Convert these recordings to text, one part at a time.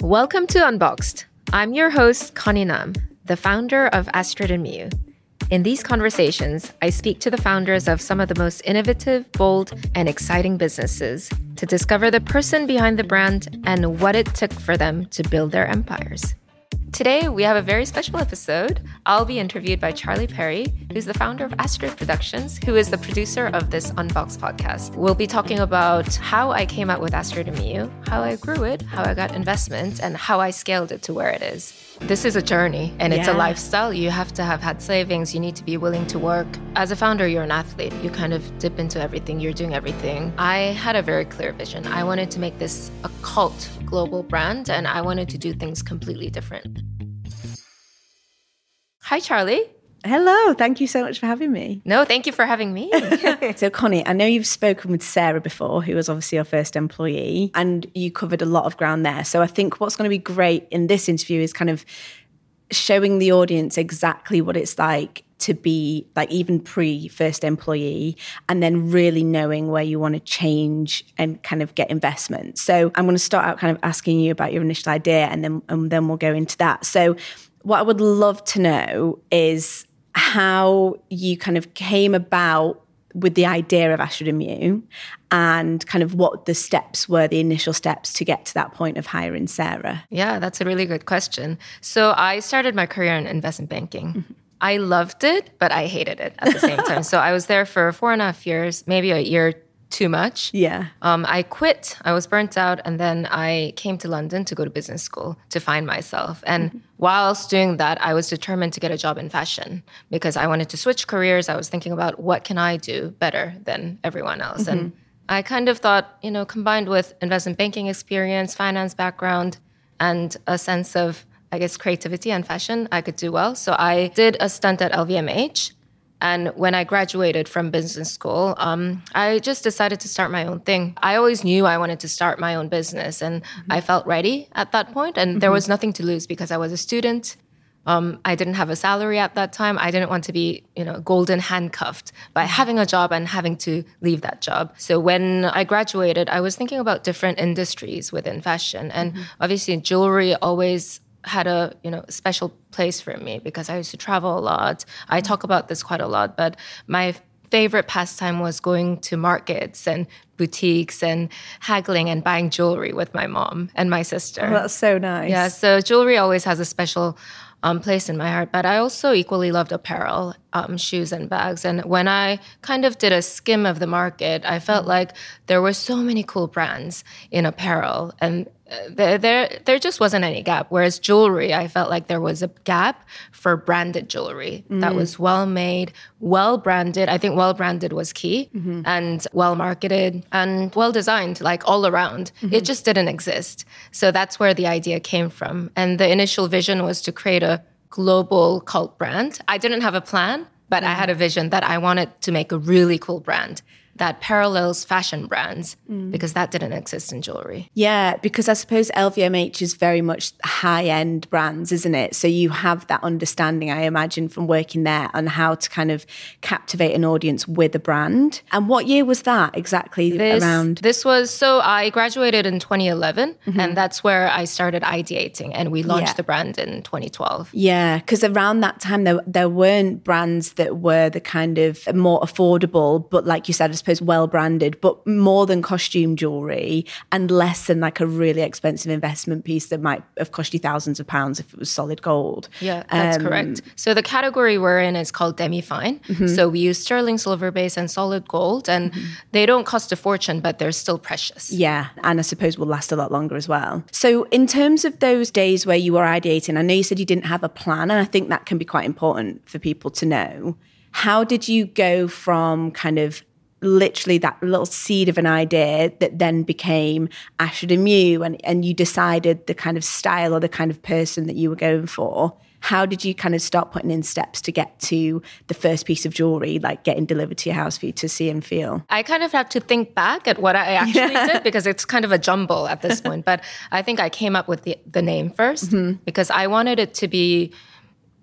Welcome to Unboxed. I'm your host, Connie Nam, the founder of Astrid and Miyu. In these conversations, I speak to the founders of some of the most innovative, bold, and exciting businesses to discover the person behind the brand and what it took for them to build their empires. Today, we have a very special episode. I'll be interviewed by Charlie Perry, who's the founder of Astrid Productions, who is the producer of this Unbox podcast. We'll be talking about how I came out with Astrid and Miyu, how I grew it, how I got investment, and how I scaled it to where it is. This is a journey and it's a lifestyle. You have to have had savings, you need to be willing to work. As a founder, you're an athlete. You kind of dip into everything, you're doing everything. I had a very clear vision. I wanted to make this a cult global brand and I wanted to do things completely different. Hi, Charlie. Hello, thank you so much for having me. No, thank you for having me. So, Connie, I know you've spoken with Sarah before, who was obviously your first employee, and you covered a lot of ground there. So, I think what's going to be great in this interview is kind of showing the audience exactly what it's like to be like even pre first employee and then really knowing where you want to change and kind of get investment. So I'm going to start out kind of asking you about your initial idea and then and then we'll go into that. So what I would love to know is how you kind of came about with the idea of Astrid and Miyu and kind of what the steps were, the initial steps to get to that point of hiring Sarah. Yeah, that's a really good question. So I started my career in investment banking. Mm-hmm. I loved it, but I hated it at the same time. So I was there for four and a half years, maybe a year too much. Yeah. Um, I quit. I was burnt out, and then I came to London to go to business school to find myself. And whilst doing that, I was determined to get a job in fashion because I wanted to switch careers. I was thinking about what can I do better than everyone else, and I kind of thought, you know, combined with investment banking experience, finance background, and a sense of, I guess, creativity and fashion, I could do well. So I did a stunt at LVMH. And when I graduated from business school, um, I just decided to start my own thing. I always knew I wanted to start my own business, and I felt ready at that point, And there was nothing to lose because I was a student. Um, I didn't have a salary at that time. I didn't want to be, you know, golden handcuffed by having a job and having to leave that job. So when I graduated, I was thinking about different industries within fashion, and obviously jewelry always had a you know special place for me because I used to travel a lot. I talk about this quite a lot, but my favorite pastime was going to markets and boutiques and haggling and buying jewelry with my mom and my sister. That's so nice. Yeah, so jewelry always has a special um, place in my heart, but I also equally loved apparel, um, shoes and bags. And when I kind of did a skim of the market, I felt like there were so many cool brands in apparel, and uh, there, there there just wasn't any gap. Whereas jewelry, I felt like there was a gap for branded jewelry that was well made, well branded. I think well branded was key, and well marketed and well designed, like all around. It just didn't exist. So that's where the idea came from. And the initial vision was to create a global cult brand. I didn't have a plan, but I had a mm-hmm. vision that I wanted to make a really cool brand that parallels fashion brands because that didn't exist in jewelry. Yeah, because I suppose LVMH is very much high end brands, isn't it? So you have that understanding, I imagine, from working there on how to kind of captivate an audience with a brand. And what year was that exactly This, around? this was so I graduated in 2011 mm-hmm. and that's where I started ideating and we launched Yeah. the brand in 2012. Yeah, because around that time there there weren't brands that were the kind of more affordable, but like you said, suppose well branded, but more than costume jewelry and less than like a really expensive investment piece that might have cost you thousands of pounds if it was solid gold. Yeah, that's Um, correct. So the category we're in is called demi-fine. Mm-hmm. So we use sterling silver base and solid gold, and they don't cost a fortune, but they're still precious. Yeah, and I suppose will last a lot longer as well. So, in terms of those days where you were ideating, I know you said you didn't have a plan, and I think that can be quite important for people to know. How did you go from kind of literally that little seed of an idea that then became and Miyu, and, and you decided the kind of style or the kind of person that you were going for? How did you kind of start putting in steps to get to the first piece of jewelry, like getting delivered to your house for you to see and feel? I kind of have to think back at what I actually did because it's kind of a jumble at this point. But I think I came up with the, the name 1st mm-hmm. because I wanted it to be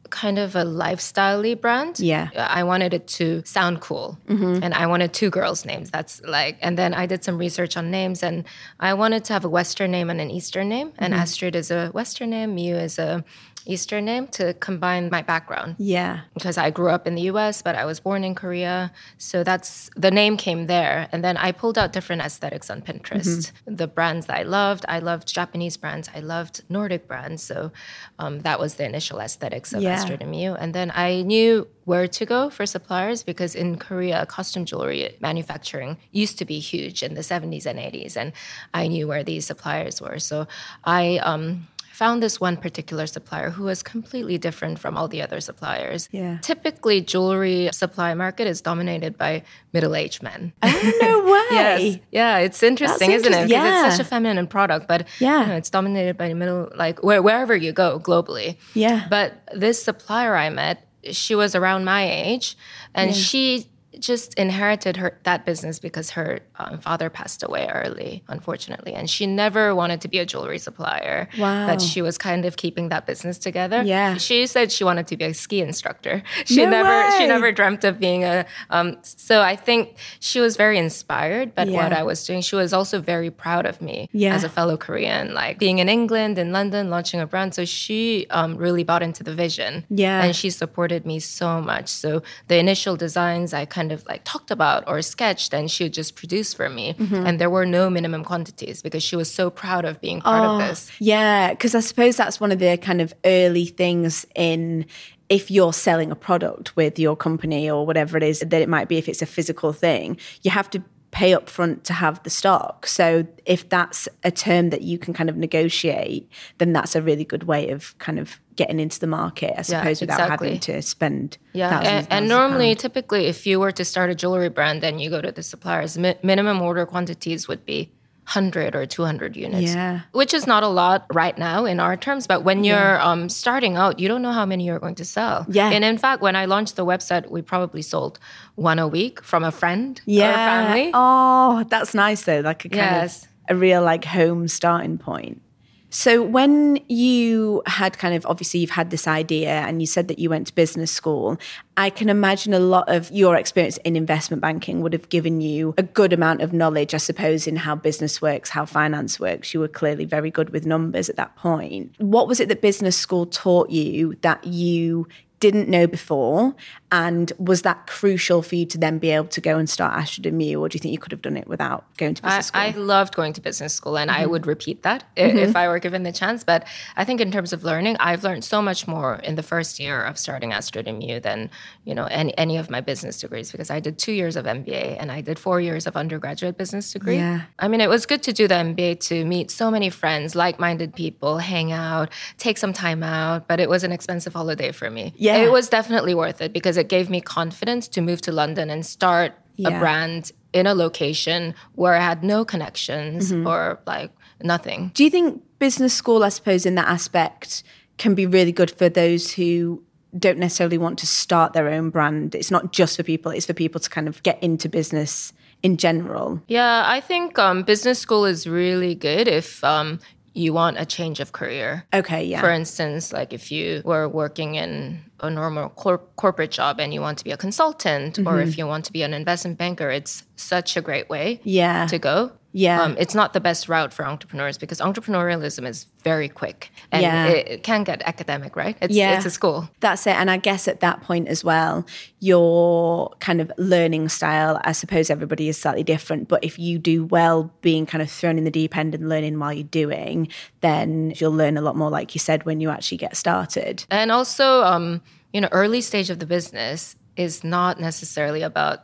kind of a lifestyle brand. Yeah. I wanted it to sound cool. Mm-hmm. And I wanted two girls' names. That's like, and then I did some research on names and I wanted to have a Western name and an Eastern name. And mm-hmm. Astrid is a Western name, Miyu is a Eastern name to combine my background Yeah. because I grew up in the US, but I was born in Korea. So that's the name came there. And then I pulled out different aesthetics on Pinterest. The brands that I loved, I loved Japanese brands, I loved Nordic brands. So um, that was the initial aesthetics of Yeah. Astrid and Miyu. And then I knew where to go for suppliers because in Korea, costume jewelry manufacturing used to be huge in the 70s and 80s. And I knew where these suppliers were. So I, um, found this one particular supplier who was completely different from all the other suppliers. Yeah. Typically, jewelry supply market is dominated by middle-aged men. Oh, No way. Yes. Yeah, it's interesting, isn't it? Because yeah. it's such a feminine product, but Yeah. you know, it's dominated by the middle, like where, wherever you go globally. Yeah. But this supplier I met, she was around my age, and she just inherited her that business because her um, father passed away early, unfortunately, and she never wanted to be a jewelry supplier. Wow. But she was kind of keeping that business together. Yeah. She said she wanted to be a ski instructor. She No never she never dreamt of being a um, so I think she was very inspired by what I was doing. She was also very proud of me Yeah. as a fellow Korean, like being in England in London, launching a brand. So she um, really bought into the vision. Yeah. And she supported me so much. So the initial designs I kind of like talked about or sketched and she would just produce for me. Mm-hmm. And there were no minimum quantities because she was so proud of being part Oh. of this. Yeah, because I suppose that's one of the kind of early things in if you're selling a product with your company or whatever it is that it might be if it's a physical thing, you have to pay up front to have the stock. So if that's a term that you can kind of negotiate, then that's a really good way of kind of getting into the market, I suppose, without exactly. having to spend Yeah, thousands and, and thousands normally, typically, if you were to start a jewelry brand, then you go to the suppliers. Mi- minimum order quantities would be 100 or 200 units, Yeah. which is not a lot right now in our terms. But when you're um, starting out, you don't know how many you're going to sell. Yeah. And in fact, when I launched the website, we probably sold one a week from a friend yeah. or family. Oh, that's nice though. Like a kind Yes. of a real like home starting point. So when you had kind of obviously you've had this idea and you said that you went to business school, I can imagine a lot of your experience in investment banking would have given you a good amount of knowledge, I suppose, in how business works, how finance works. You were clearly very good with numbers at that point. What was it that business school taught you that you didn't know before? And was that crucial for you to then be able to go and start Astrid and Miyu, or do you think you could have done it without going to I, business school? I loved going to business school and Mm-hmm. I would repeat that i- if I were given the chance. But I think in terms of learning, I've learned so much more in the first year of starting Astrid and Miyu than, you know, any, any of my business degrees because I did two years of MBA and I did four years of undergraduate business degree. Yeah. I mean, it was good to do the MBA to meet so many friends, like-minded people, hang out, take some time out, but it was an expensive holiday for me. Yeah. It was definitely worth it because it gave me confidence to move to London and start Yeah. a brand in a location where I had no connections Mm-hmm. or like nothing. Do you think business school, I suppose, in that aspect, can be really good for those who don't necessarily want to start their own brand? It's not just for people, it's for people to kind of get into business in general. Yeah, I think um, business school is really good if um, you want a change of career. Okay, yeah. For instance, like if you were working in a normal cor- corporate job and you want to be a consultant, or Mm-hmm. if you want to be an investment banker, it's such a great way Yeah. to go. Yeah. Um, it's not the best route for entrepreneurs because entrepreneurialism is very quick and Yeah. it, it can get academic, right? It's, Yeah. it's a school. That's it. And I guess at that point as well, your kind of learning style, I suppose everybody is slightly different. But if you do well being kind of thrown in the deep end and learning while you're doing, then you'll learn a lot more, like you said, when you actually get started. And also, um, you know, early stage of the business is not necessarily about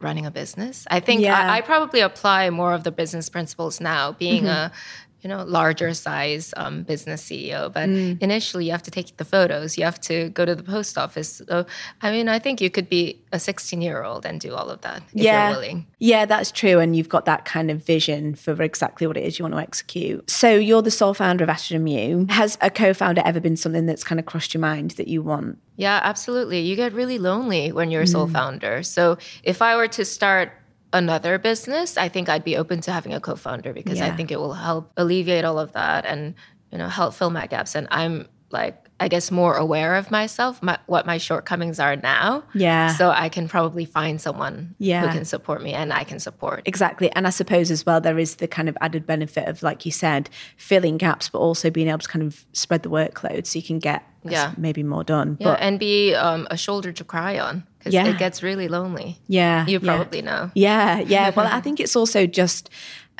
running a business. I think Yeah. I, I probably apply more of the business principles now, being mm-hmm. a you know larger size um, business CEO. But initially, you have to take the photos. You have to go to the post office. So, I mean, I think you could be a 16 year old and do all of that if yeah. you're willing. Yeah, that's true. And you've got that kind of vision for exactly what it is you want to execute. So you're the sole founder of Miyu. Has a co-founder ever been something that's kind of crossed your mind that you want? Yeah, absolutely. You get really lonely when you're a sole founder. So if I were to start another business, I think I'd be open to having a co-founder because I think it will help alleviate all of that and you know help fill my gaps. And I'm like I guess more aware of myself, my, what my shortcomings are now. Yeah. So I can probably find someone Yeah. who can support me and I can support. Exactly. And I suppose as well, there is the kind of added benefit of, like you said, filling gaps, but also being able to kind of spread the workload so you can get Yeah. maybe more done. Yeah, But and be um, a shoulder to cry on because Yeah. it gets really lonely. yeah. You yeah. probably know. Yeah, yeah. Well, I think it's also just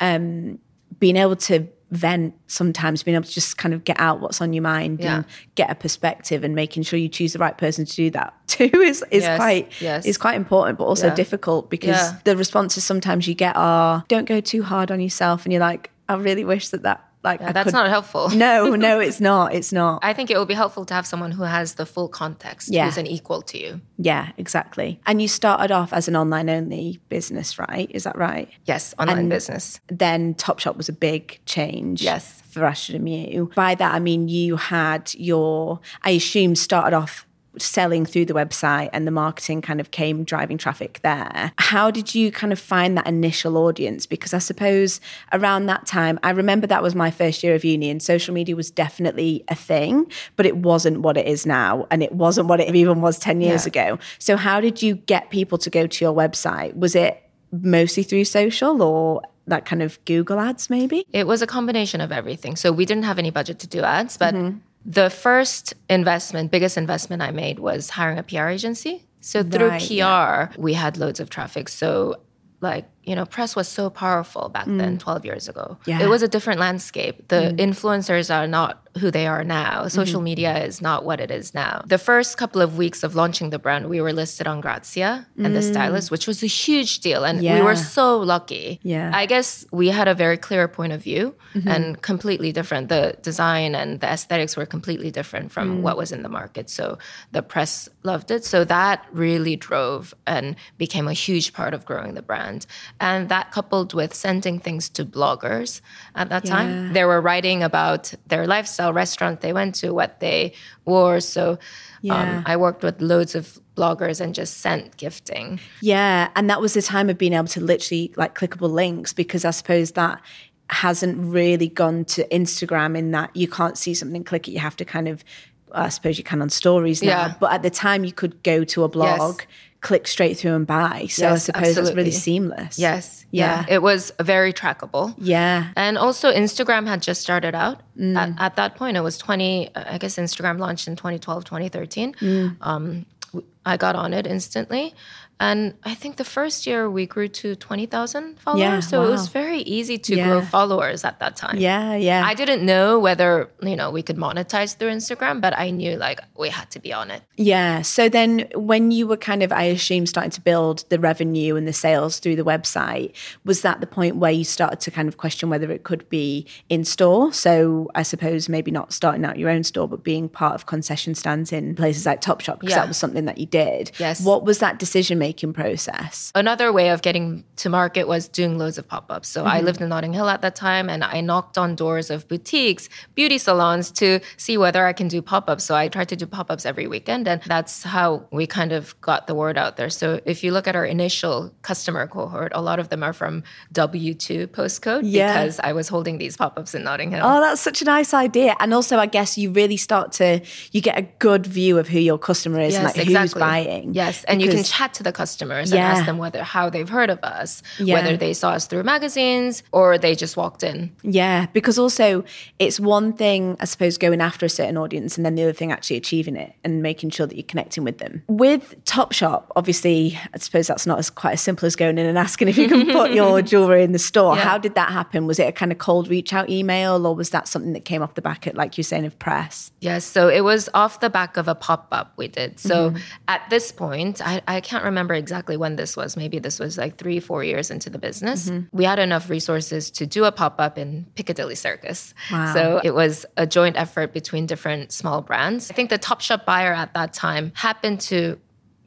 um, being able to vent sometimes, being able to just kind of get out what's on your mind Yeah. and get a perspective, and making sure you choose the right person to do that too is is Yes, quite yes. is quite important, but also Yeah. difficult because Yeah. the responses sometimes you get are don't go too hard on yourself, and you're like, I really wish that that like I That's not helpful. No, no, it's not. It's not. I think it will be helpful to have someone who has the full context, Yeah. who's an equal to you. Yeah, exactly. And you started off as an online only business, right? Is that right? Yes, online And- business. then Topshop was a big change. Yes. For Astrid and Miyu. By that, I mean you had your, I assume, started off selling through the website and the marketing kind of came driving traffic there. How did you kind of find that initial audience? Because I suppose around that time, I remember that was my first year of uni and social media was definitely a thing, but it wasn't what it is now. And it wasn't what it even was 10 years Yeah. ago. So, how did you get people to go to your website? Was it mostly through social or that kind of Google ads, maybe? It was a combination of everything. So we didn't have any budget to do ads, but Mm-hmm. The first investment, biggest investment I made was hiring a PR agency. So through Right, PR, we had loads of traffic. So like, you know, press was so powerful back then, 12 years ago. Mm. Yeah. Mm. It was a different landscape. The influencers are not who they are now. Social Mm-hmm. media is not what it is now. The first couple of weeks of launching the brand, we were listed on Grazia and the stylist, which was a huge deal. And we Mm. Were so lucky. Yeah. Mm-hmm. I guess we had a very clear point of view and completely different. The design and the aesthetics were completely different from Mm. what was in the market. So the press loved it. So that really drove and became a huge part of growing the brand. And that coupled with sending things to bloggers at that Yeah. time, they were writing about their lifestyle, restaurant they went to, what they wore. So Yeah. um, I worked with loads of bloggers and just sent gifting. Yeah. And that was the time of being able to literally like clickable links because I suppose that hasn't really gone to Instagram in that you can't see something, click it. You have to kind of, I suppose you can on stories now. Yeah. But at the time, you could go to a blog, click straight through and buy. So I Yes, suppose it's really seamless. Yes. Yeah. Yeah. It was very trackable. Yeah. And also, Instagram had just started out. Mm. At, at that point, it was 20, uh, I guess Instagram launched in 2012, 2013. Mm. Um, w- I got on it instantly. And I think the first year we grew to 20,000 followers. Yeah, so it was very easy to grow followers at that time. Yeah. Yeah. I didn't know whether, you know, we could monetize through Instagram, but I knew like we had to be on it. Yeah. So then when you were kind of, I assume, starting to build the revenue and the sales through the website, was that the point where you started to kind of question whether it could be in store? So I suppose maybe not starting out your own store, but being part of concession stands in places like Topshop, because Yeah. that was something that you did. Yes. What was that decision making process? Another way of getting to market was doing loads of pop ups. So I mm-hmm. lived in Notting Hill at that time and I knocked on doors of boutiques, beauty salons to see whether I can do pop ups. So I tried to do pop ups every weekend and that's how we kind of got the word out there. So if you look at our initial customer cohort, a lot of them are from W2 postcode Yeah. because I was holding these pop ups in Notting Hill. Oh, that's such a nice idea. And also, I guess you really start to, you get a good view of who your customer is and like who's buying. Yes, and you can chat to the customers and ask them whether how they've heard of us, Yeah. whether they saw us through magazines or they just walked in. Yeah, because also it's one thing, I suppose, going after a certain audience, and then the other thing actually achieving it and making sure that you're connecting with them. With Topshop, obviously, I suppose that's not as quite as simple as going in and asking if you can put your jewelry in the store. Yeah. How did that happen? Was it a kind of cold reach out email, or was that something that came off the back at, like you're saying, of press? Yes, so it was off the back of a pop up we did. So Mm-hmm. at this point, I, I can't remember exactly when this was. Maybe this was like three, four years into the business. Mm-hmm. We had enough resources to do a pop up in Piccadilly Circus. Wow. So it was a joint effort between different small brands. I think the Topshop buyer at that time happened to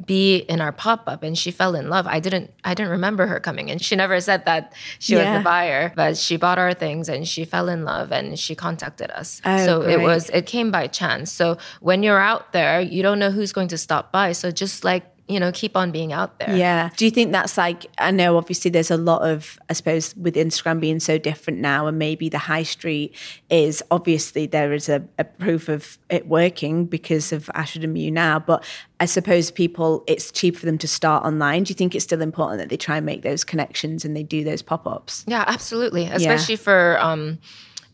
be in our pop-up and she fell in love. I didn't I didn't remember her coming in. She never said that she was the buyer, but she bought our things and she fell in love and she contacted us. Oh, so it was it came by chance. So when you're out there, you don't know who's going to stop by. So just like you know, keep on being out there. Yeah. Do you think that's like, I know obviously there's a lot of, I suppose, with Instagram being so different now, and maybe the high street is obviously there is a, a proof of it working because of Astrid and Miyu now. But I suppose people, it's cheap for them to start online. Do you think it's still important that they try and make those connections and they do those pop ups? Yeah, absolutely. Especially yeah. for, um,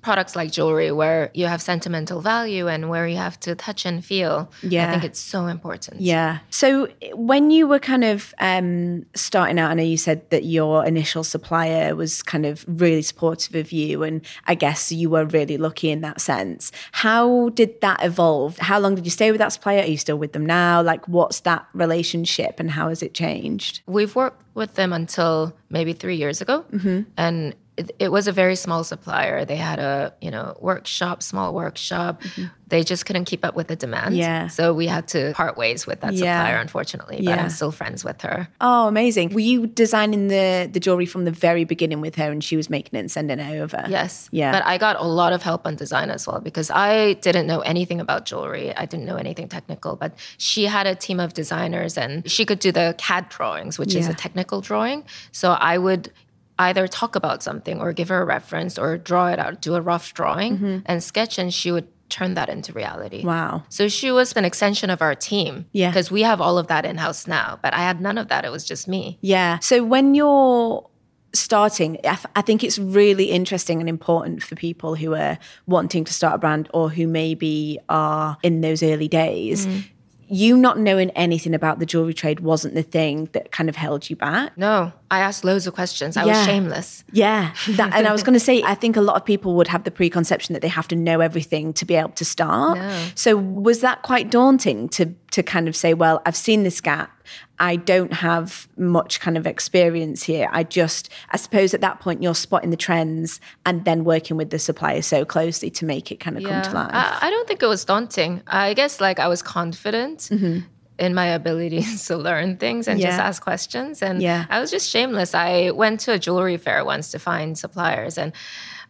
products like jewelry where you have sentimental value and where you have to touch and feel. Yeah. I think it's so important. Yeah. So when you were kind of um, starting out, I know you said that your initial supplier was kind of really supportive of you. And I guess you were really lucky in that sense. How did that evolve? How long did you stay with that supplier? Are you still with them now? Like, what's that relationship and how has it changed? We've worked with them until maybe three years ago. Mm-hmm. And it, it, was a very small supplier. They had a you know workshop, small workshop. Mm-hmm. They just couldn't keep up with the demand. Yeah. So we had to part ways with that yeah. supplier, unfortunately. But yeah. I'm still friends with her. Oh, amazing! Were you designing the the jewelry from the very beginning with her, and she was making it and sending it over? Yes. Yeah. But I got a lot of help on design as well because I didn't know anything about jewelry. I didn't know anything technical, but she had a team of designers, and she could do the CAD drawings, which yeah. is a technical drawing. So I would either talk about something or give her a reference or draw it out, do a rough drawing mm-hmm. and sketch, and she would turn that into reality. Wow. So she was an extension of our team. Yeah. Because we have all of that in house now, but I had none of that. It was just me. Yeah. So when you're starting, I, I think it's really interesting and important for people who are wanting to start a brand or who maybe are in those early days. Mm you not knowing anything about the jewelry trade wasn't the thing that kind of held you back. No, I asked loads of questions. I yeah. was shameless. Yeah. That, and I was going to say, I think a lot of people would have the preconception that they have to know everything to be able to start. No. So was that quite daunting to to kind of say, well, I've seen this gap. I don't have much kind of experience here. I just, I suppose at that point, you're spotting the trends and then working with the supplier so closely to make it kind of yeah. come to life. I, I, don't think it was daunting. I guess like I was confident. Mm-hmm. In my ability to learn things and yeah. just ask questions. And yeah. I was just shameless. I went to a jewelry fair once to find suppliers and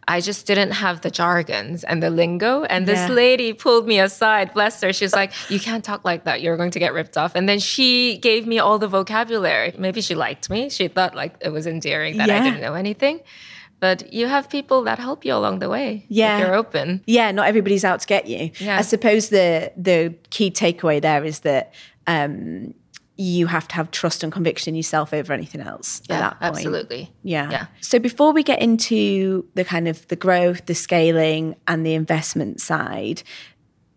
I just didn't have the jargons and the lingo. And this yeah. lady pulled me aside, bless her. She was like, You can't talk like that. You're going to get ripped off. And then she gave me all the vocabulary. Maybe she liked me. She thought like it was endearing that yeah. I didn't know anything. But you have people that help you along the way. Yeah. you're open. Yeah, not everybody's out to get you. Yeah. I suppose the the key takeaway there is that um, you have to have trust and conviction in yourself over anything else yeah, at that point. Absolutely. Yeah. yeah. So before we get into the kind of the growth, the scaling and the investment side,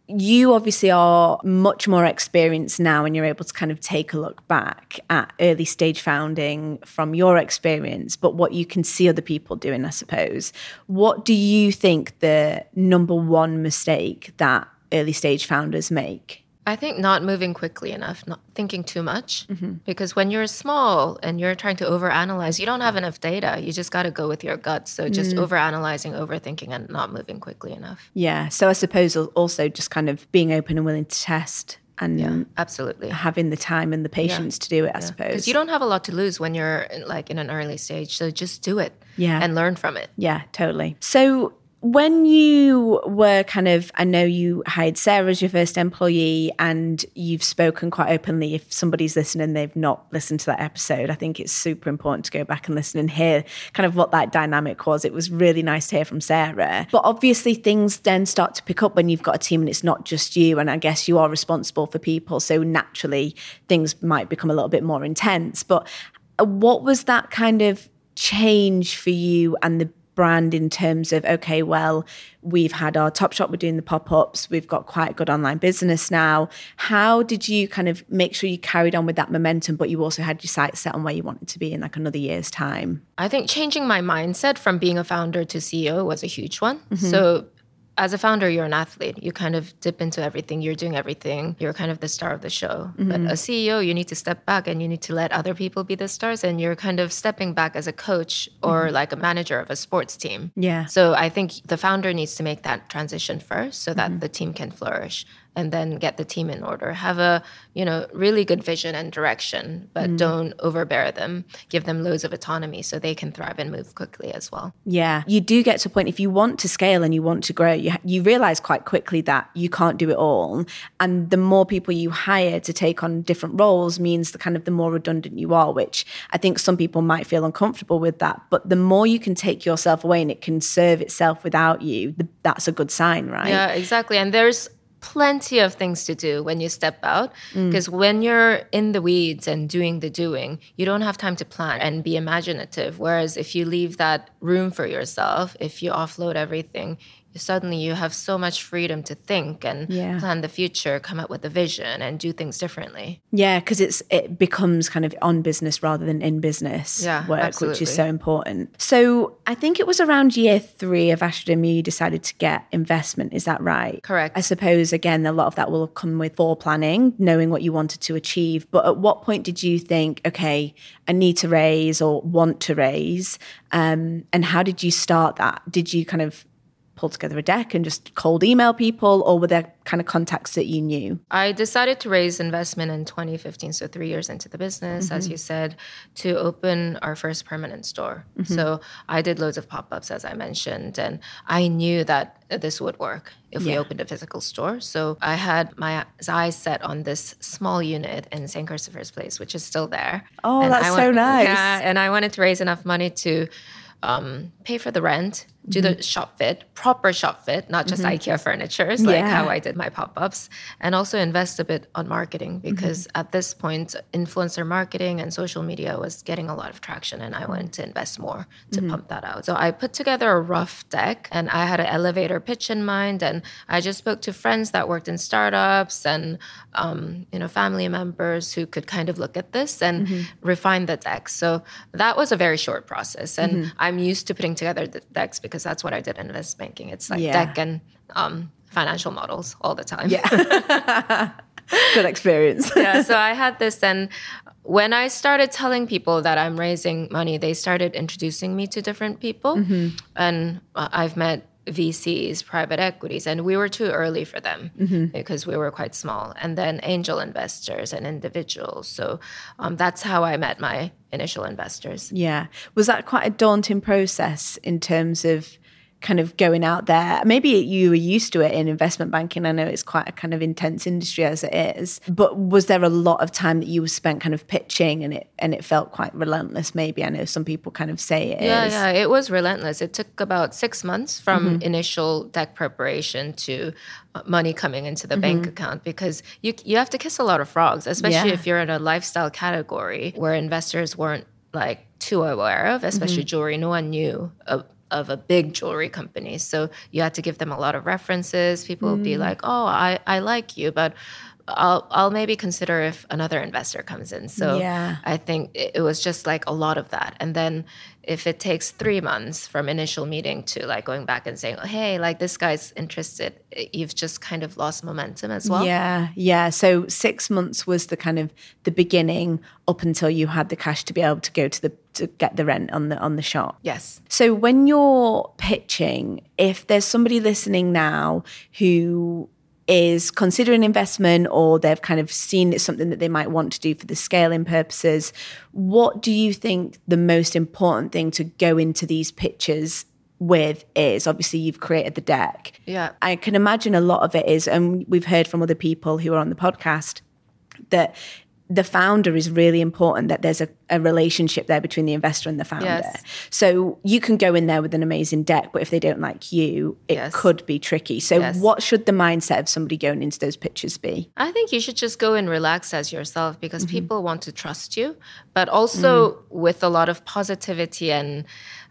you obviously are much more experienced now and you're able to kind of take a look back at early stage founding from your experience, but what you can see other people doing, I suppose. What do you think the number one mistake that early stage founders make? I think not moving quickly enough, not thinking too much. Mm-hmm. Because when you're small and you're trying to overanalyze, you don't have enough data. You just got to go with your gut. So just mm. overanalyzing, overthinking, and not moving quickly enough. Yeah. So I suppose also just kind of being open and willing to test and yeah, absolutely having the time and the patience yeah. to do it. I yeah. suppose because you don't have a lot to lose when you're like in an early stage. So just do it. Yeah. And learn from it. Yeah. Totally. So when you were kind of, I know you hired Sarah as your first employee and you've spoken quite openly. If somebody's listening, they've not listened to that episode, I think it's super important to go back and listen and hear kind of what that dynamic was. It was really nice to hear from Sarah. But obviously, things then start to pick up when you've got a team and it's not just you. And I guess you are responsible for people. So naturally, things might become a little bit more intense. But what was that kind of change for you and the brand in terms of okay well we've had our top shop we're doing the pop-ups we've got quite a good online business now. How did you kind of make sure you carried on with that momentum but you also had your sights set on where you wanted to be in like another year's time? I think changing my mindset from being a founder to ceo was a huge one. Mm-hmm. so as a founder, you're an athlete. You kind of dip into everything. You're doing everything. You're kind of the star of the show. Mm-hmm. But a CEO, you need to step back and you need to let other people be the stars. And you're kind of stepping back as a coach or mm-hmm. like a manager of a sports team. Yeah. So I think the founder needs to make that transition first so that mm-hmm. the team can flourish. And then get the team in order. Have a, you know, really good vision and direction, but mm. don't overbear them. Give them loads of autonomy so they can thrive and move quickly as well. Yeah. You do get to a point if you want to scale and you want to grow, you you realize quite quickly that you can't do it all. And the more people you hire to take on different roles means the kind of the more redundant you are, which I think some people might feel uncomfortable with that. But the more you can take yourself away and it can serve itself without you, that's a good sign, right? Yeah, exactly. And there's plenty of things to do when you step out because mm. when you're in the weeds and doing the doing you don't have time to plan and be imaginative whereas if you leave that room for yourself if you offload everything suddenly you have so much freedom to think and yeah. plan the future come up with a vision and do things differently. Yeah because it's it becomes kind of on business rather than in business yeah, work absolutely. which is so important. So i think it was around year three of Astrid and Miyu decided to get investment is that right? Correct. I suppose again a lot of that will come with fore planning knowing what you wanted to achieve but at what point did you think okay i need to raise or want to raise um, and how did you start that? Did you kind of pull together a deck and just cold email people, or were there kind of contacts that you knew? I decided to raise investment in 2015, so three years into the business, mm-hmm. as you said, to open our first permanent store. Mm-hmm. So I did loads of pop ups, as I mentioned, and I knew that this would work if yeah. we opened a physical store. So I had my eyes set on this small unit in St. Christopher's Place, which is still there. Oh, and that's so nice. Yeah, and I wanted to raise enough money to um, pay for the rent, do mm-hmm. the shop fit, proper shop fit, not just mm-hmm. IKEA furniture, like yeah. how I did my pop ups, and also invest a bit on marketing because mm-hmm. at this point, influencer marketing and social media was getting a lot of traction, and I wanted to invest more to mm-hmm. pump that out. So I put together a rough deck, and I had an elevator pitch in mind, and I just spoke to friends that worked in startups and um, you know family members who could kind of look at this and mm-hmm. refine the deck. So that was a very short process, and mm-hmm. I'm used to putting together the decks because that's what I did in investment banking. It's like yeah. deck and um, financial models all the time. Yeah. Good experience. yeah. So I had this, and when I started telling people that I'm raising money, they started introducing me to different people. Mm-hmm. And uh, I've met VCs, private equities, and we were too early for them mm-hmm. because we were quite small. And then angel investors and individuals. So um, that's how I met my initial investors. Yeah. Was that quite a daunting process in terms of kind of going out there. Maybe you were used to it in investment banking. I know it's quite a kind of intense industry as it is. But was there a lot of time that you were spent kind of pitching and it and it felt quite relentless? Maybe I know some people kind of say it yeah, is. Yeah, it was relentless. It took about six months from mm-hmm. initial deck preparation to uh, money coming into the mm-hmm. bank account because you you have to kiss a lot of frogs, especially yeah. if you're in a lifestyle category where investors weren't like too aware of, especially mm-hmm. jewelry. No one knew uh, of a big jewelry company. So you had to give them a lot of references. People mm. would be mm. like, "Oh, I I like you, but I'll I'll maybe consider if another investor comes in." So yeah. I think it, it was just like a lot of that. And then if it takes three months from initial meeting to like going back and saying, oh, hey, like this guy's interested, you've just kind of lost momentum as well. Yeah, yeah. So six months was the kind of the beginning up until you had the cash to be able to go to the to get the rent on the on the shop. Yes. So when you're pitching, if there's somebody listening now who is considering investment or they've kind of seen it's something that they might want to do for the scaling purposes, what do you think the most important thing to go into these pitches with is obviously you've created the deck. Yeah. I can imagine a lot of it is, and we've heard from other people who are on the podcast that the founder is really important that there's a, a, relationship there between the investor and the founder. Yes. So you can go in there with an amazing deck, but if they don't like you, it yes. could be tricky. So yes. what should the mindset of somebody going into those pitches be? I think you should just go and relax as yourself because mm-hmm. people want to trust you, but also mm. with a lot of positivity and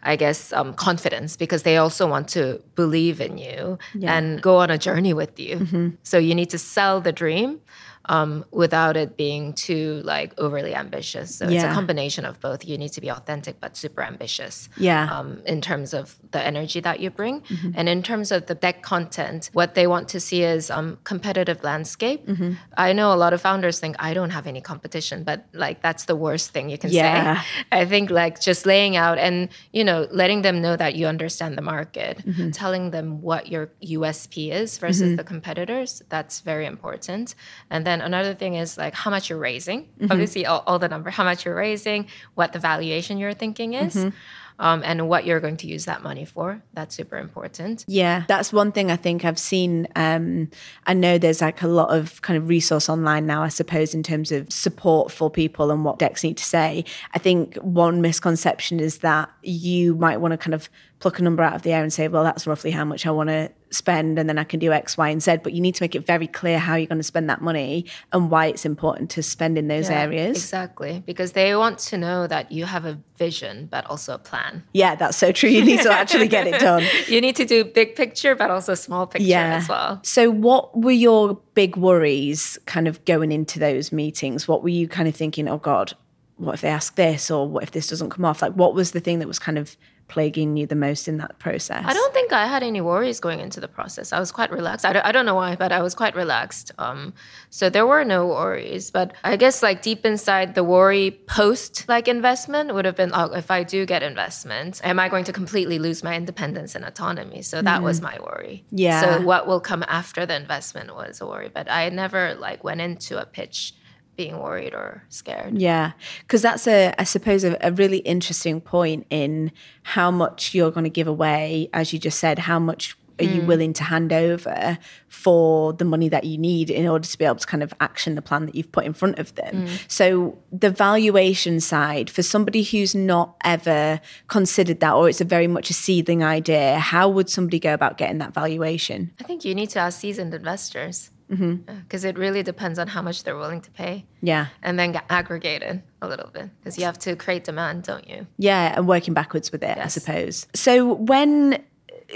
I guess um, confidence because they also want to believe in you yeah. and go on a journey with you. Mm-hmm. So you need to sell the dream um, without it being too like overly ambitious. So it's a combination of both. You need to be authentic but super ambitious. Yeah. Um, in terms of the energy that you bring, Mm-hmm. and in terms of the deck content, what they want to see is um, competitive landscape. Mm-hmm. I know a lot of founders think I don't have any competition, but like that's the worst thing you can Yeah. say. I think like just laying out and you know letting them know that you understand the market, Mm-hmm. telling them what your USP is versus the competitors. That's very important. And then another thing is like how much you're raising. Mm-hmm. Obviously, all, all the number, how much you're raising, what the valuation you're thinking is. Mm-hmm. Um, and what you're going to use that money for. That's super important. Yeah, that's one thing I think I've seen. Um, I know there's like a lot of kind of resource online now, I suppose, in terms of support for people and what decks need to say. I think one misconception is that you might want to kind of pluck a number out of the air and say, well, that's roughly how much I want to spend, and then I can do X, Y, and Z. But you need to make it very clear how you're going to spend that money and why it's important to spend in those Yeah, areas. Exactly. Because they want to know that you have a vision, but also a plan. Yeah, that's so true. You need to actually get it done. You need to do big picture, but also small picture as well. So, what were your big worries kind of going into those meetings? What were you kind of thinking, oh God, what if they ask this or what if this doesn't come off? Like, what was the thing that was kind of plaguing you the most in that process? I don't think I had any worries going into the process. I was quite relaxed. I don't, I don't know why, but I was quite relaxed. Um, so there were no worries. But I guess like deep inside, the worry post like investment would have been, oh, if I do get investment, am I going to completely lose my independence and autonomy? So that was my worry. Yeah. So what will come after the investment was a worry. But I never like went into a pitch being worried or scared. Yeah, because that's a, I suppose, a, a really interesting point in how much you're going to give away, as you just said. How much are you mm. willing to hand over for the money that you need in order to be able to kind of action the plan that you've put in front of them? Mm. So the valuation side for somebody who's not ever considered that, or it's a very much a seedling idea, how would somebody go about getting that valuation? I think you need to ask seasoned investors Mm-hmm. Uh, because it really depends on how much they're willing to pay. Yeah, and then get aggregated a little bit because you have to create demand, don't you? Yeah, and working backwards with it, I suppose. So when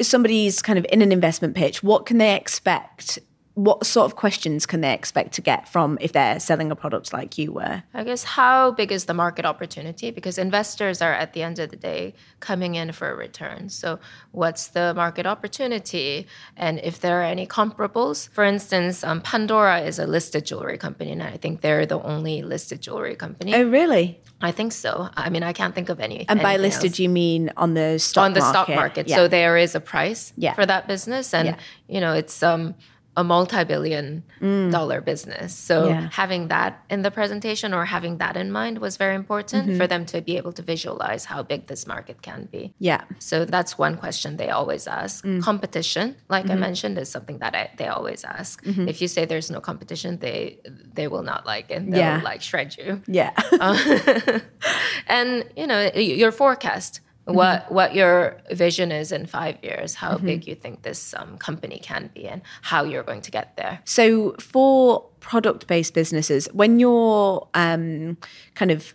somebody's kind of in an investment pitch, what can they expect? What sort of questions can they expect to get from if they're selling a product like you were? I guess how big is the market opportunity? Because investors are at the end of the day coming in for a return. So, what's the market opportunity? And if there are any comparables, for instance, um, Pandora is a listed jewelry company, and I think they're the only listed jewelry company. Oh, really? I think so. I mean, I can't think of any. And by listed, else. you mean on the stock on the stock market? market. Yeah. So there is a price Yeah. for that business, and Yeah. you know it's um, a multi-billion dollar business. So Mm. Yeah. having that in the presentation or having that in mind was very important Mm-hmm. for them to be able to visualize how big this market can be. yeah. So that's one question they always ask. Mm. Competition, like Mm-hmm. I mentioned, is something that I, they always ask. If you say there's no competition, they they will not like it. They'll Yeah. like shred you Yeah. and you know your forecast what what your vision is in five years how big you think this um, company can be and how you're going to get there. So for product-based businesses, when you're um, kind of,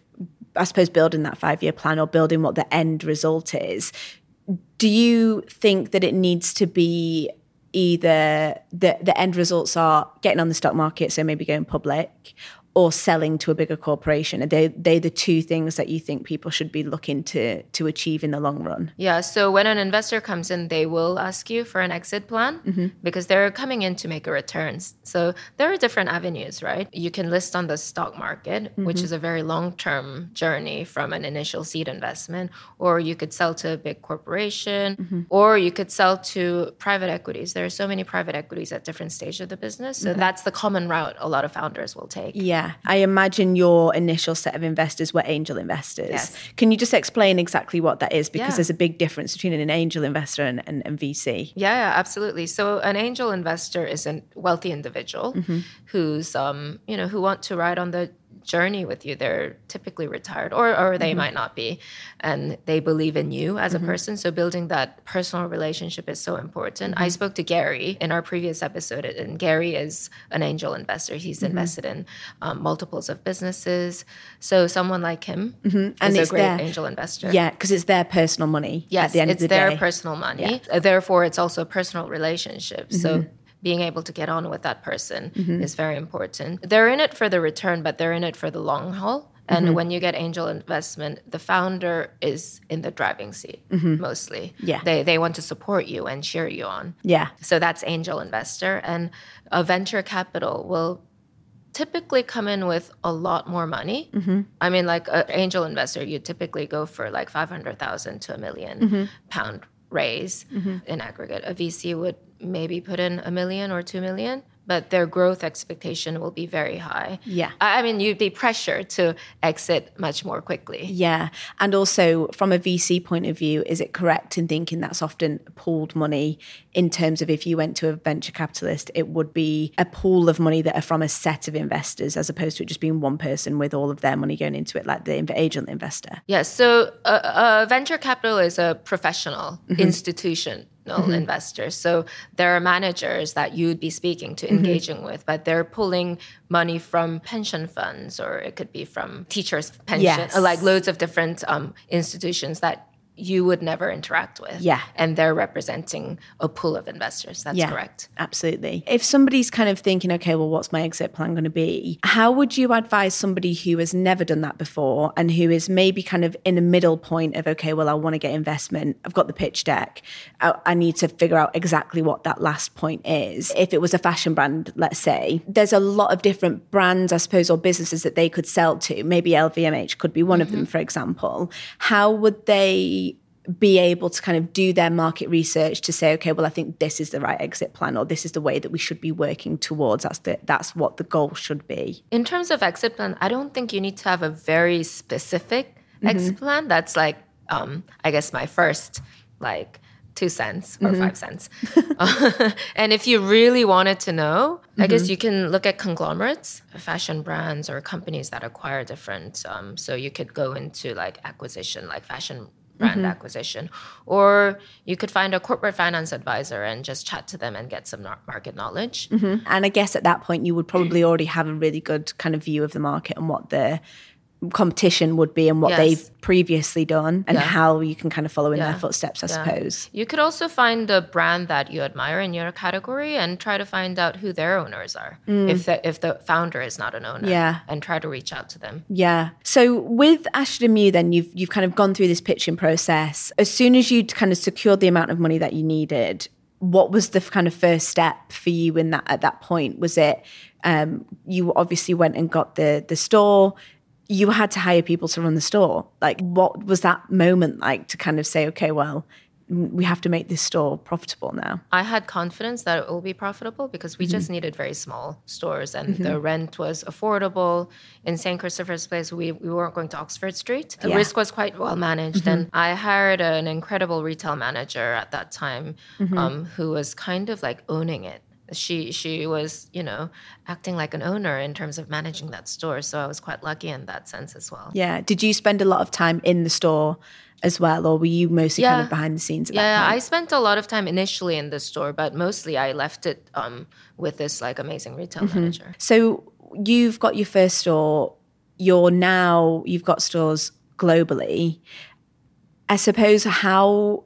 I suppose, building that five-year plan or building what the end result is, do you think that it needs to be either the the end results are getting on the stock market, so maybe going public, or selling to a bigger corporation? Are they they the two things that you think people should be looking to to achieve in the long run? yeah so when an investor comes in they will ask you for an exit plan mm-hmm. because they're coming in to make a return. So there are different avenues right? You can list on the stock market mm-hmm. which is a very long-term journey from an initial seed investment or you could sell to a big corporation mm-hmm. or you could sell to private equities. There are so many private equities at different stages of the business. So that's the common route a lot of founders will take. Yeah, I imagine your initial set of investors were angel investors. Yes. Can you just explain exactly what that is? Because Yeah. there's a big difference between an angel investor and, and, and VC. Yeah, yeah, absolutely. So an angel investor is a wealthy individual who's um, you know, who want to ride on the journey with you. They're typically retired or or they might not be. And they believe in you as a person. So building that personal relationship is so important. I spoke to Gary in our previous episode and Gary is an angel investor. He's invested in um, multiples of businesses. So someone like him And is a great their- angel investor. Yeah, because it's their personal money Yes, at the end it's of the their day. personal money. Uh, Therefore, it's also a personal relationship. So Mm-hmm. Being able to get on with that person mm-hmm. is very important. They're in it for the return, but they're in it for the long haul. And mm-hmm. when you get angel investment, the founder is in the driving seat mm-hmm. mostly. Yeah. They, they want to support you and cheer you on. Yeah. So that's angel investor. And a venture capital will typically come in with a lot more money. I mean, like an angel investor, you typically go for like 500,000 to a 1000000 pound raise in aggregate. A VC would maybe put in a million or 2 million. But their growth expectation will be very high. Yeah. I mean, you'd be pressured to exit much more quickly. Yeah. And also, from a VC point of view, is it correct in thinking that's often pooled money in terms of if you went to a venture capitalist, it would be a pool of money that are from a set of investors as opposed to it just being one person with all of their money going into it, like the angel investor? Yes. So a, a venture capital is a professional mm-hmm. Institutional investor. So there are managers that you'd be speaking to, engaging with, but they're pulling money from pension funds, or it could be from teachers' pension, Yes. like loads of different um, institutions that you would never interact with. Yeah. And they're representing a pool of investors. That's Yeah. correct. Absolutely. If somebody's kind of thinking, okay, well, what's my exit plan going to be? How would you advise somebody who has never done that before and who is maybe kind of in a middle point of, okay, well, I want to get investment. I've got the pitch deck. I, I need to figure out exactly what that last point is. If it was a fashion brand, let's say, there's a lot of different brands, I suppose, or businesses that they could sell to. Maybe LVMH could be one of them, mm-hmm. for example. How would they? Be able to kind of do their market research to say, okay, well, I think this is the right exit plan, or this is the way that we should be working towards. That's the that's what the goal should be. In terms of exit plan, I don't think you need to have a very specific exit plan. That's like, um, I guess, my first like two cents or five cents. and if you really wanted to know, I guess you can look at conglomerates, fashion brands, or companies that acquire different. Um, so you could go into like acquisition, like fashion brand mm-hmm. acquisition, or you could find a corporate finance advisor and just chat to them and get some market knowledge. Mm-hmm. And I guess at that point, you would probably mm. already have a really good kind of view of the market and what the competition would be and what Yes. they've previously done and Yeah. how you can kind of follow in their footsteps, I Yeah. suppose. You could also find a brand that you admire in your category and try to find out who their owners are. If the if the founder is not an owner, Yeah. and try to reach out to them. Yeah. So with Astrid and Miyu, then you've you've kind of gone through this pitching process. As soon as you'd kind of secured the amount of money that you needed, what was the kind of first step for you in that at that point? Was it um, you obviously went and got the the store? You had to hire people to run the store. Like, what was that moment like to kind of say, okay, well, we have to make this store profitable now? I had confidence that it will be profitable because we just mm-hmm. needed very small stores and the mm-hmm. rent was affordable. In St. Christopher's Place, we, we weren't going to Oxford Street. The Yeah. risk was quite well managed. And mm-hmm. I hired an incredible retail manager at that time um, who was kind of like owning it. She she was, you know, acting like an owner in terms of managing that store. So I was quite lucky in that sense as well. Yeah. Did you spend a lot of time in the store as well, or were you mostly kind of behind the scenes at Yeah, that point? I spent a lot of time initially in the store, but mostly I left it um, with this like amazing retail manager. So you've got your first store. You're now you've got stores globally. I suppose how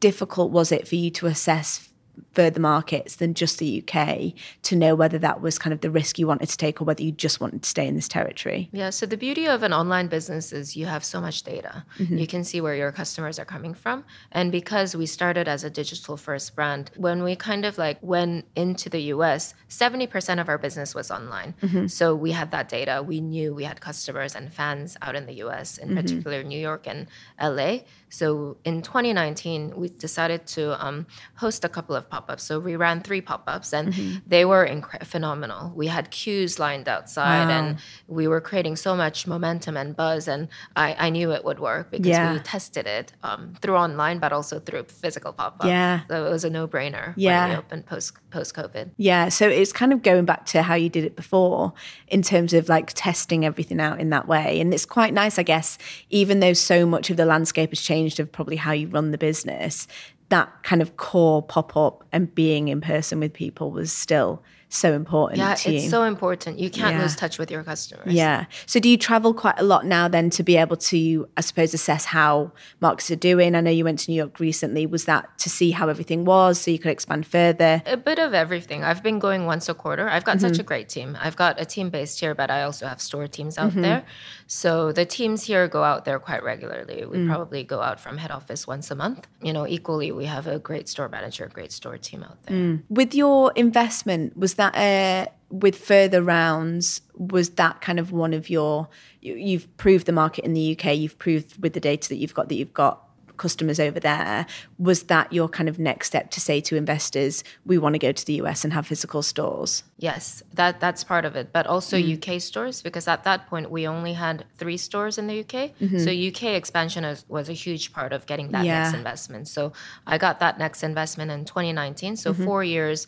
difficult was it for you to assess further markets than just the UK to know whether that was kind of the risk you wanted to take or whether you just wanted to stay in this territory? Yeah, so the beauty of an online business is you have so much data. Mm-hmm. You can see where your customers are coming from. And because we started as a digital first brand, when we kind of like went into the US, 70% of our business was online. Mm-hmm. So we had that data. We knew we had customers and fans out in the US, in mm-hmm. particular New York and LA. So in 2019, we decided to um, host a couple of pop ups. So we ran three pop ups and they were incre- phenomenal. We had queues lined outside and we were creating so much momentum and buzz. And I, I knew it would work because Yeah. we tested it um, through online, but also through physical pop up. Yeah. So it was a no brainer Yeah. when we opened post post COVID. Yeah, so it's kind of going back to how you did it before in terms of like testing everything out in that way. And it's quite nice, I guess, even though so much of the landscape has changed of probably how you run the business, that kind of core pop up and being in person with people was still so important Yeah, it's you. so important. You can't Yeah. lose touch with your customers. yeah. So do you travel quite a lot now then to be able to, I suppose, assess how markets are doing? I know you went to New York recently. Was that to see how everything was so you could expand further? A bit of everything. I've been going once a quarter. I've got such Mm-hmm. a great team. I've got a team based here, but I also have store teams out Mm-hmm. there. So the teams here go out there quite regularly. We Mm. probably go out from head office once a month. You know, equally, we have a great store manager, great store team out there. Mm. With your investment, was that uh, with further rounds? Was that kind of one of your? You, you've proved the market in the UK. You've proved with the data that you've got that you've got customers over there. Was that your kind of next step to say to investors, we want to go to the US and have physical stores? Yes, that that's part of it, but also Mm. UK stores because at that point we only had three stores in the UK. So UK expansion is, was a huge part of getting that next Mm-hmm. Investment. So I got that next investment in 2019. So Mm-hmm. four years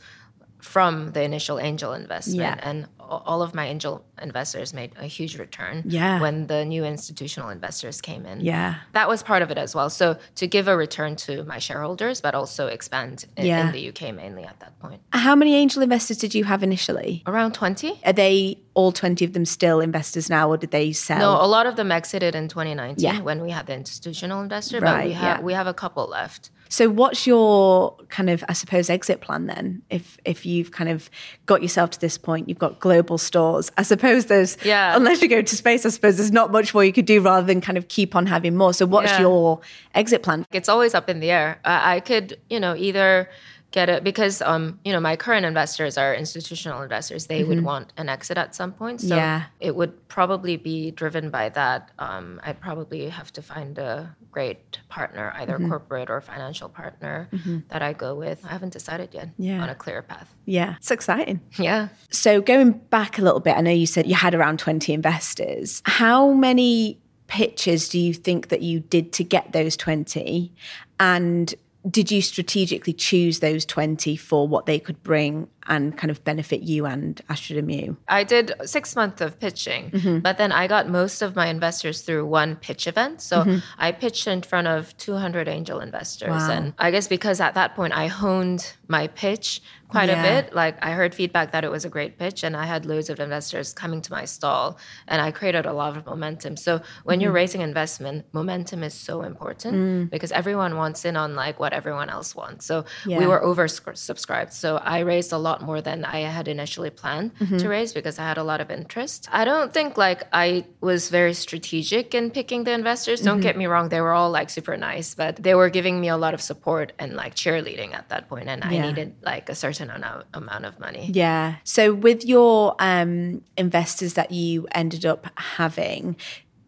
from the initial angel investment, Yeah. and all of my angel investors made a huge return. Yeah. when the new institutional investors came in. Yeah. That was part of it as well. So to give a return to my shareholders, but also expand in, Yeah. in the UK mainly at that point. How many angel investors did you have initially? Around 20. Are they all 20 of them still investors now, or did they sell? No, a lot of them exited in 2019 Yeah. when we had the institutional investor, but we Right, have yeah. we have a couple left. So what's your kind of I suppose exit plan then? If if you've kind of got yourself to this point, you've got global stores. I suppose there's Yeah. unless you go to space, I suppose there's not much more you could do rather than kind of keep on having more. So what's Yeah. your exit plan? It's always up in the air. I, I could, you know, either get it because um, you know, my current investors are institutional investors. They would want an exit at some point. So Mm-hmm. Yeah. it would probably be driven by that. Um, I'd probably have to find a great partner, either Mm-hmm. corporate or financial partner that I go with. I haven't decided yet Yeah. on a clear path. Yeah, it's exciting. Yeah. So going back a little bit, I know you said you had around 20 investors. How many pitches do you think that you did to get those 20? And did you strategically choose those 20 for what they could bring and kind of benefit you and Astrid and Miyu? I did six months of pitching, Mm-hmm. but then I got most of my investors through one pitch event. So I pitched in front of 200 angel investors. Mm-hmm. Wow. And I guess because at that point I honed my pitch quite Yeah. a bit, like I heard feedback that it was a great pitch and I had loads of investors coming to my stall and I created a lot of momentum. So when you're mm-hmm. raising investment, momentum is so important mm. because everyone wants in on like what everyone else wants. So Yeah. we were oversubscribed. So I raised a lot more than I had initially planned to mm-hmm. raise because I had a lot of interest. I don't think like I was very strategic in picking the investors. Don't get mm-hmm. me wrong, they were all like super nice, but they were giving me a lot of support and like cheerleading at that point, and I needed like a certain amount amount of money. Yeah. So with your um, investors that you ended up having,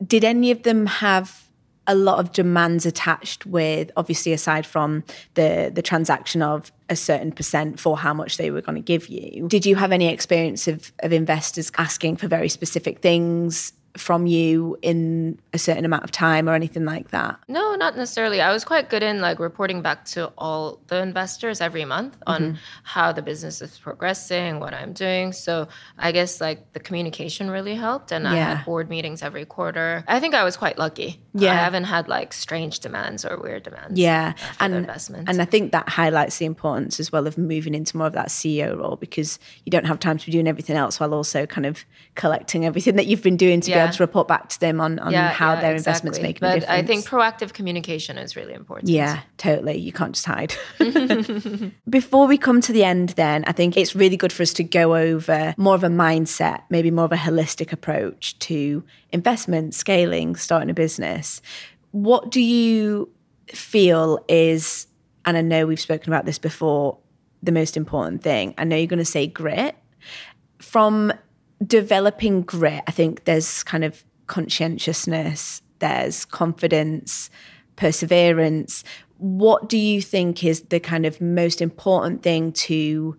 did any of them have a lot of demands attached with obviously aside from the the transaction of a certain percent for how much they were going to give you did you have any experience of of investors asking for very specific things from you in a certain amount of time or anything like that No, not necessarily. I was quite good in like reporting back to all the investors every month on Mm-hmm. how the business is progressing, what I'm doing. So I guess like the communication really helped, and I had board meetings every quarter. I think I was quite lucky. Yeah. I haven't had like strange demands or weird demands. Yeah, and investment. and I think that highlights the importance as well of moving into more of that CEO role because you don't have time to be doing everything else while also kind of collecting everything that you've been doing to be Yeah. able to report back to them on, on how their investments exactly. make a But difference. I think proactive communication is really important. Yeah, totally. You can't just hide. Before we come to the end, then, I think it's really good for us to go over more of a mindset, maybe more of a holistic approach to investment, scaling, starting a business. What do you feel is, and I know we've spoken about this before, the most important thing? I know you're going to say grit. From developing grit, I think there's kind of conscientiousness, there's confidence, perseverance. What do you think is the kind of most important thing to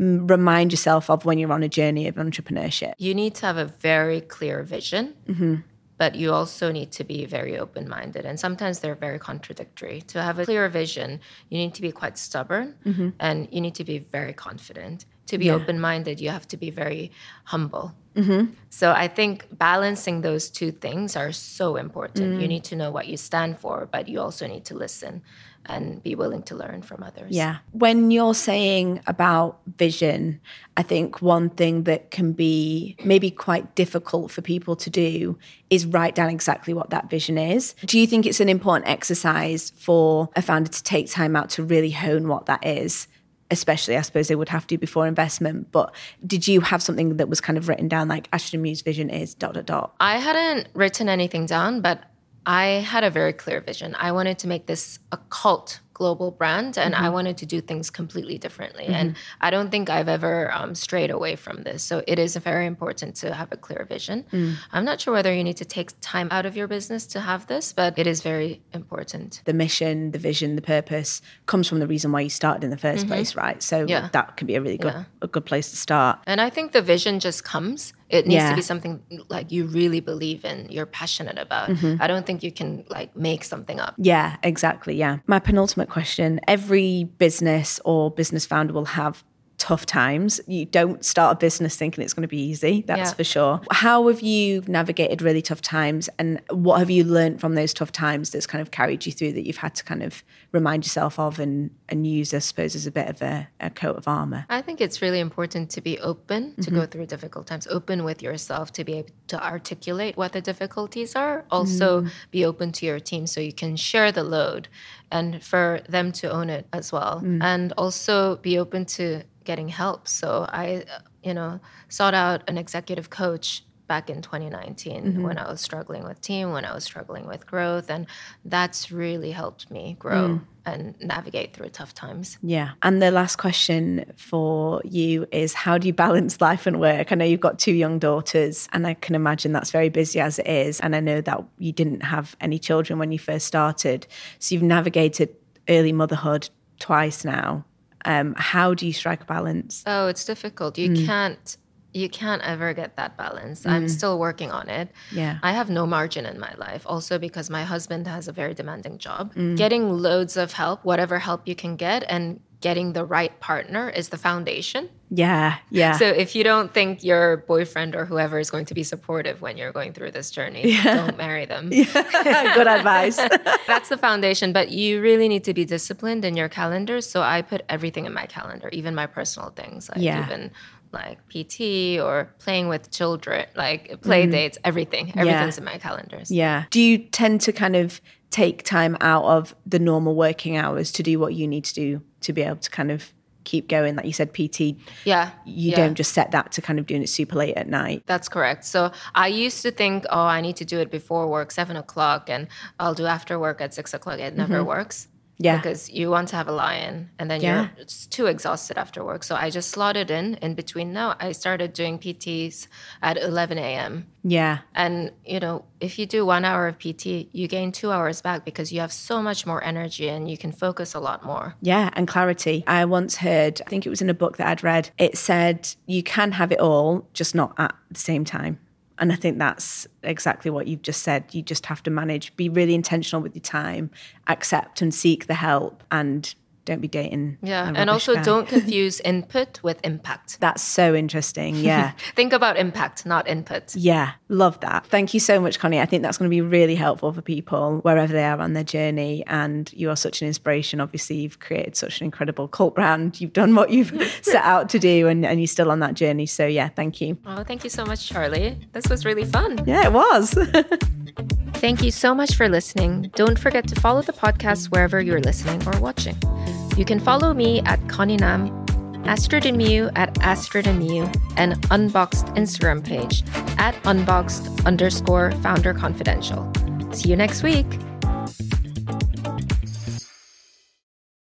mm, remind yourself of when you're on a journey of entrepreneurship? You need to have a very clear vision, Mm-hmm. but you also need to be very open minded. And sometimes they're very contradictory. To have a clear vision, you need to be quite stubborn Mm-hmm. and you need to be very confident. To be Yeah. open minded, you have to be very humble. Mm-hmm. So I think balancing those two things are so important. You mm. need to know what you stand for, but you also need to listen and be willing to learn from others. Yeah. When you're saying about vision, I think one thing that can be maybe quite difficult for people to do is write down exactly what that vision is. Do you think it's an important exercise for a founder to take time out to really hone what that is? Especially, I suppose they would have to before investment. But did you have something that was kind of written down like Astrid and Miyu's vision is dot dot dot? I hadn't written anything down, but I had a very clear vision. I wanted to make this a cult global brand and I mm-hmm. wanted to do things completely differently. And mm-hmm. I don't think I've ever um, strayed away from this. So it is very important to have a clear vision. Mm. I'm not sure whether you need to take time out of your business to have this, but it is very important. the mission, the vision, the purpose comes from the reason why you started in the 1st mm-hmm. place, right? So Yeah. that could be a really good Yeah. a good place to start. And I think the vision just comes. It needs Yeah. to be something like you really believe in, you're passionate about. Mm-hmm. I don't think you can like make something up. Yeah, exactly. Yeah. My penultimate question every business or business founder will have tough times. You don't start a business thinking it's going to be easy, that's Yeah. for sure. How have you navigated really tough times and what have you learned from those tough times that's kind of carried you through that you've had to kind of remind yourself of and, and use, I suppose, as a bit of a, a coat of armor? I think it's really important to be open to Mm-hmm. go through difficult times, open with yourself to be able to articulate what the difficulties are. Also, Mm. be open to your team so you can share the load and for them to own it as well. Mm. And also be open to getting help. So I, uh, you know, sought out an executive coach back in 2019 Mm-hmm. when I was struggling with team, when I was struggling with growth. And that's really helped me grow Mm. and navigate through tough times. Yeah. And the last question for you is how do you balance life and work? I know you've got two young daughters, and I can imagine that's very busy as it is. And I know that you didn't have any children when you first started. So you've navigated early motherhood twice now. Um, how do you strike a balance? Oh, it's difficult. You mm. can't you can't ever get that balance. I'm mm. still working on it. Yeah. I have no margin in my life also because my husband has a very demanding job. Mm. Getting loads of help, whatever help you can get and getting the right partner is the foundation. Yeah. Yeah. So if you don't think your boyfriend or whoever is going to be supportive when you're going through this journey, don't marry them. Good advice. That's the foundation, but you really need to be disciplined in your calendar. So I put everything in my calendar, even my personal things, like Yeah. even like PT or playing with children, like play mm-hmm. dates, everything. Everything's in my calendars. Yeah. Do you tend to kind of take time out of the normal working hours to do what you need to do to be able to kind of keep going? Like you said, PT, Yeah. you yeah. don't just set that to kind of doing it super late at night. That's correct. So I used to think, oh, I need to do it before work, seven o'clock, and I'll do after work at six o'clock. It never mm-hmm. works. Yeah. Because you want to have a lion and then Yeah. you're too exhausted after work. So I just slotted in in between now. I started doing PTs at 11 a.m. Yeah. And, you know, if you do one hour of PT, you gain two hours back because you have so much more energy and you can focus a lot more. Yeah, and clarity. I once heard, I think it was in a book that I'd read, it said you can have it all, just not at the same time. And I think that's exactly what you've just said. You just have to manage, be really intentional with your time, accept and seek the help, and don't be dating. Yeah. And also guy. don't confuse input with impact. That's so interesting. Yeah. Think about impact, not input. Yeah, love that. Thank you so much, Connie. I think that's going to be really helpful for people wherever they are on their journey. And you are such an inspiration. Obviously, you've created such an incredible cult brand. You've done what you've set out to do, and, and you're still on that journey. So, yeah, thank you. Oh, thank you so much, Charlie. This was really fun. Yeah, it was. Thank you so much for listening. Don't forget to follow the podcast wherever you're listening or watching. You can follow me at Connie Nam, Astrid and Miyu at Astrid and Miyu, and Unboxed Instagram page at unboxed underscore founder confidential. See you next week.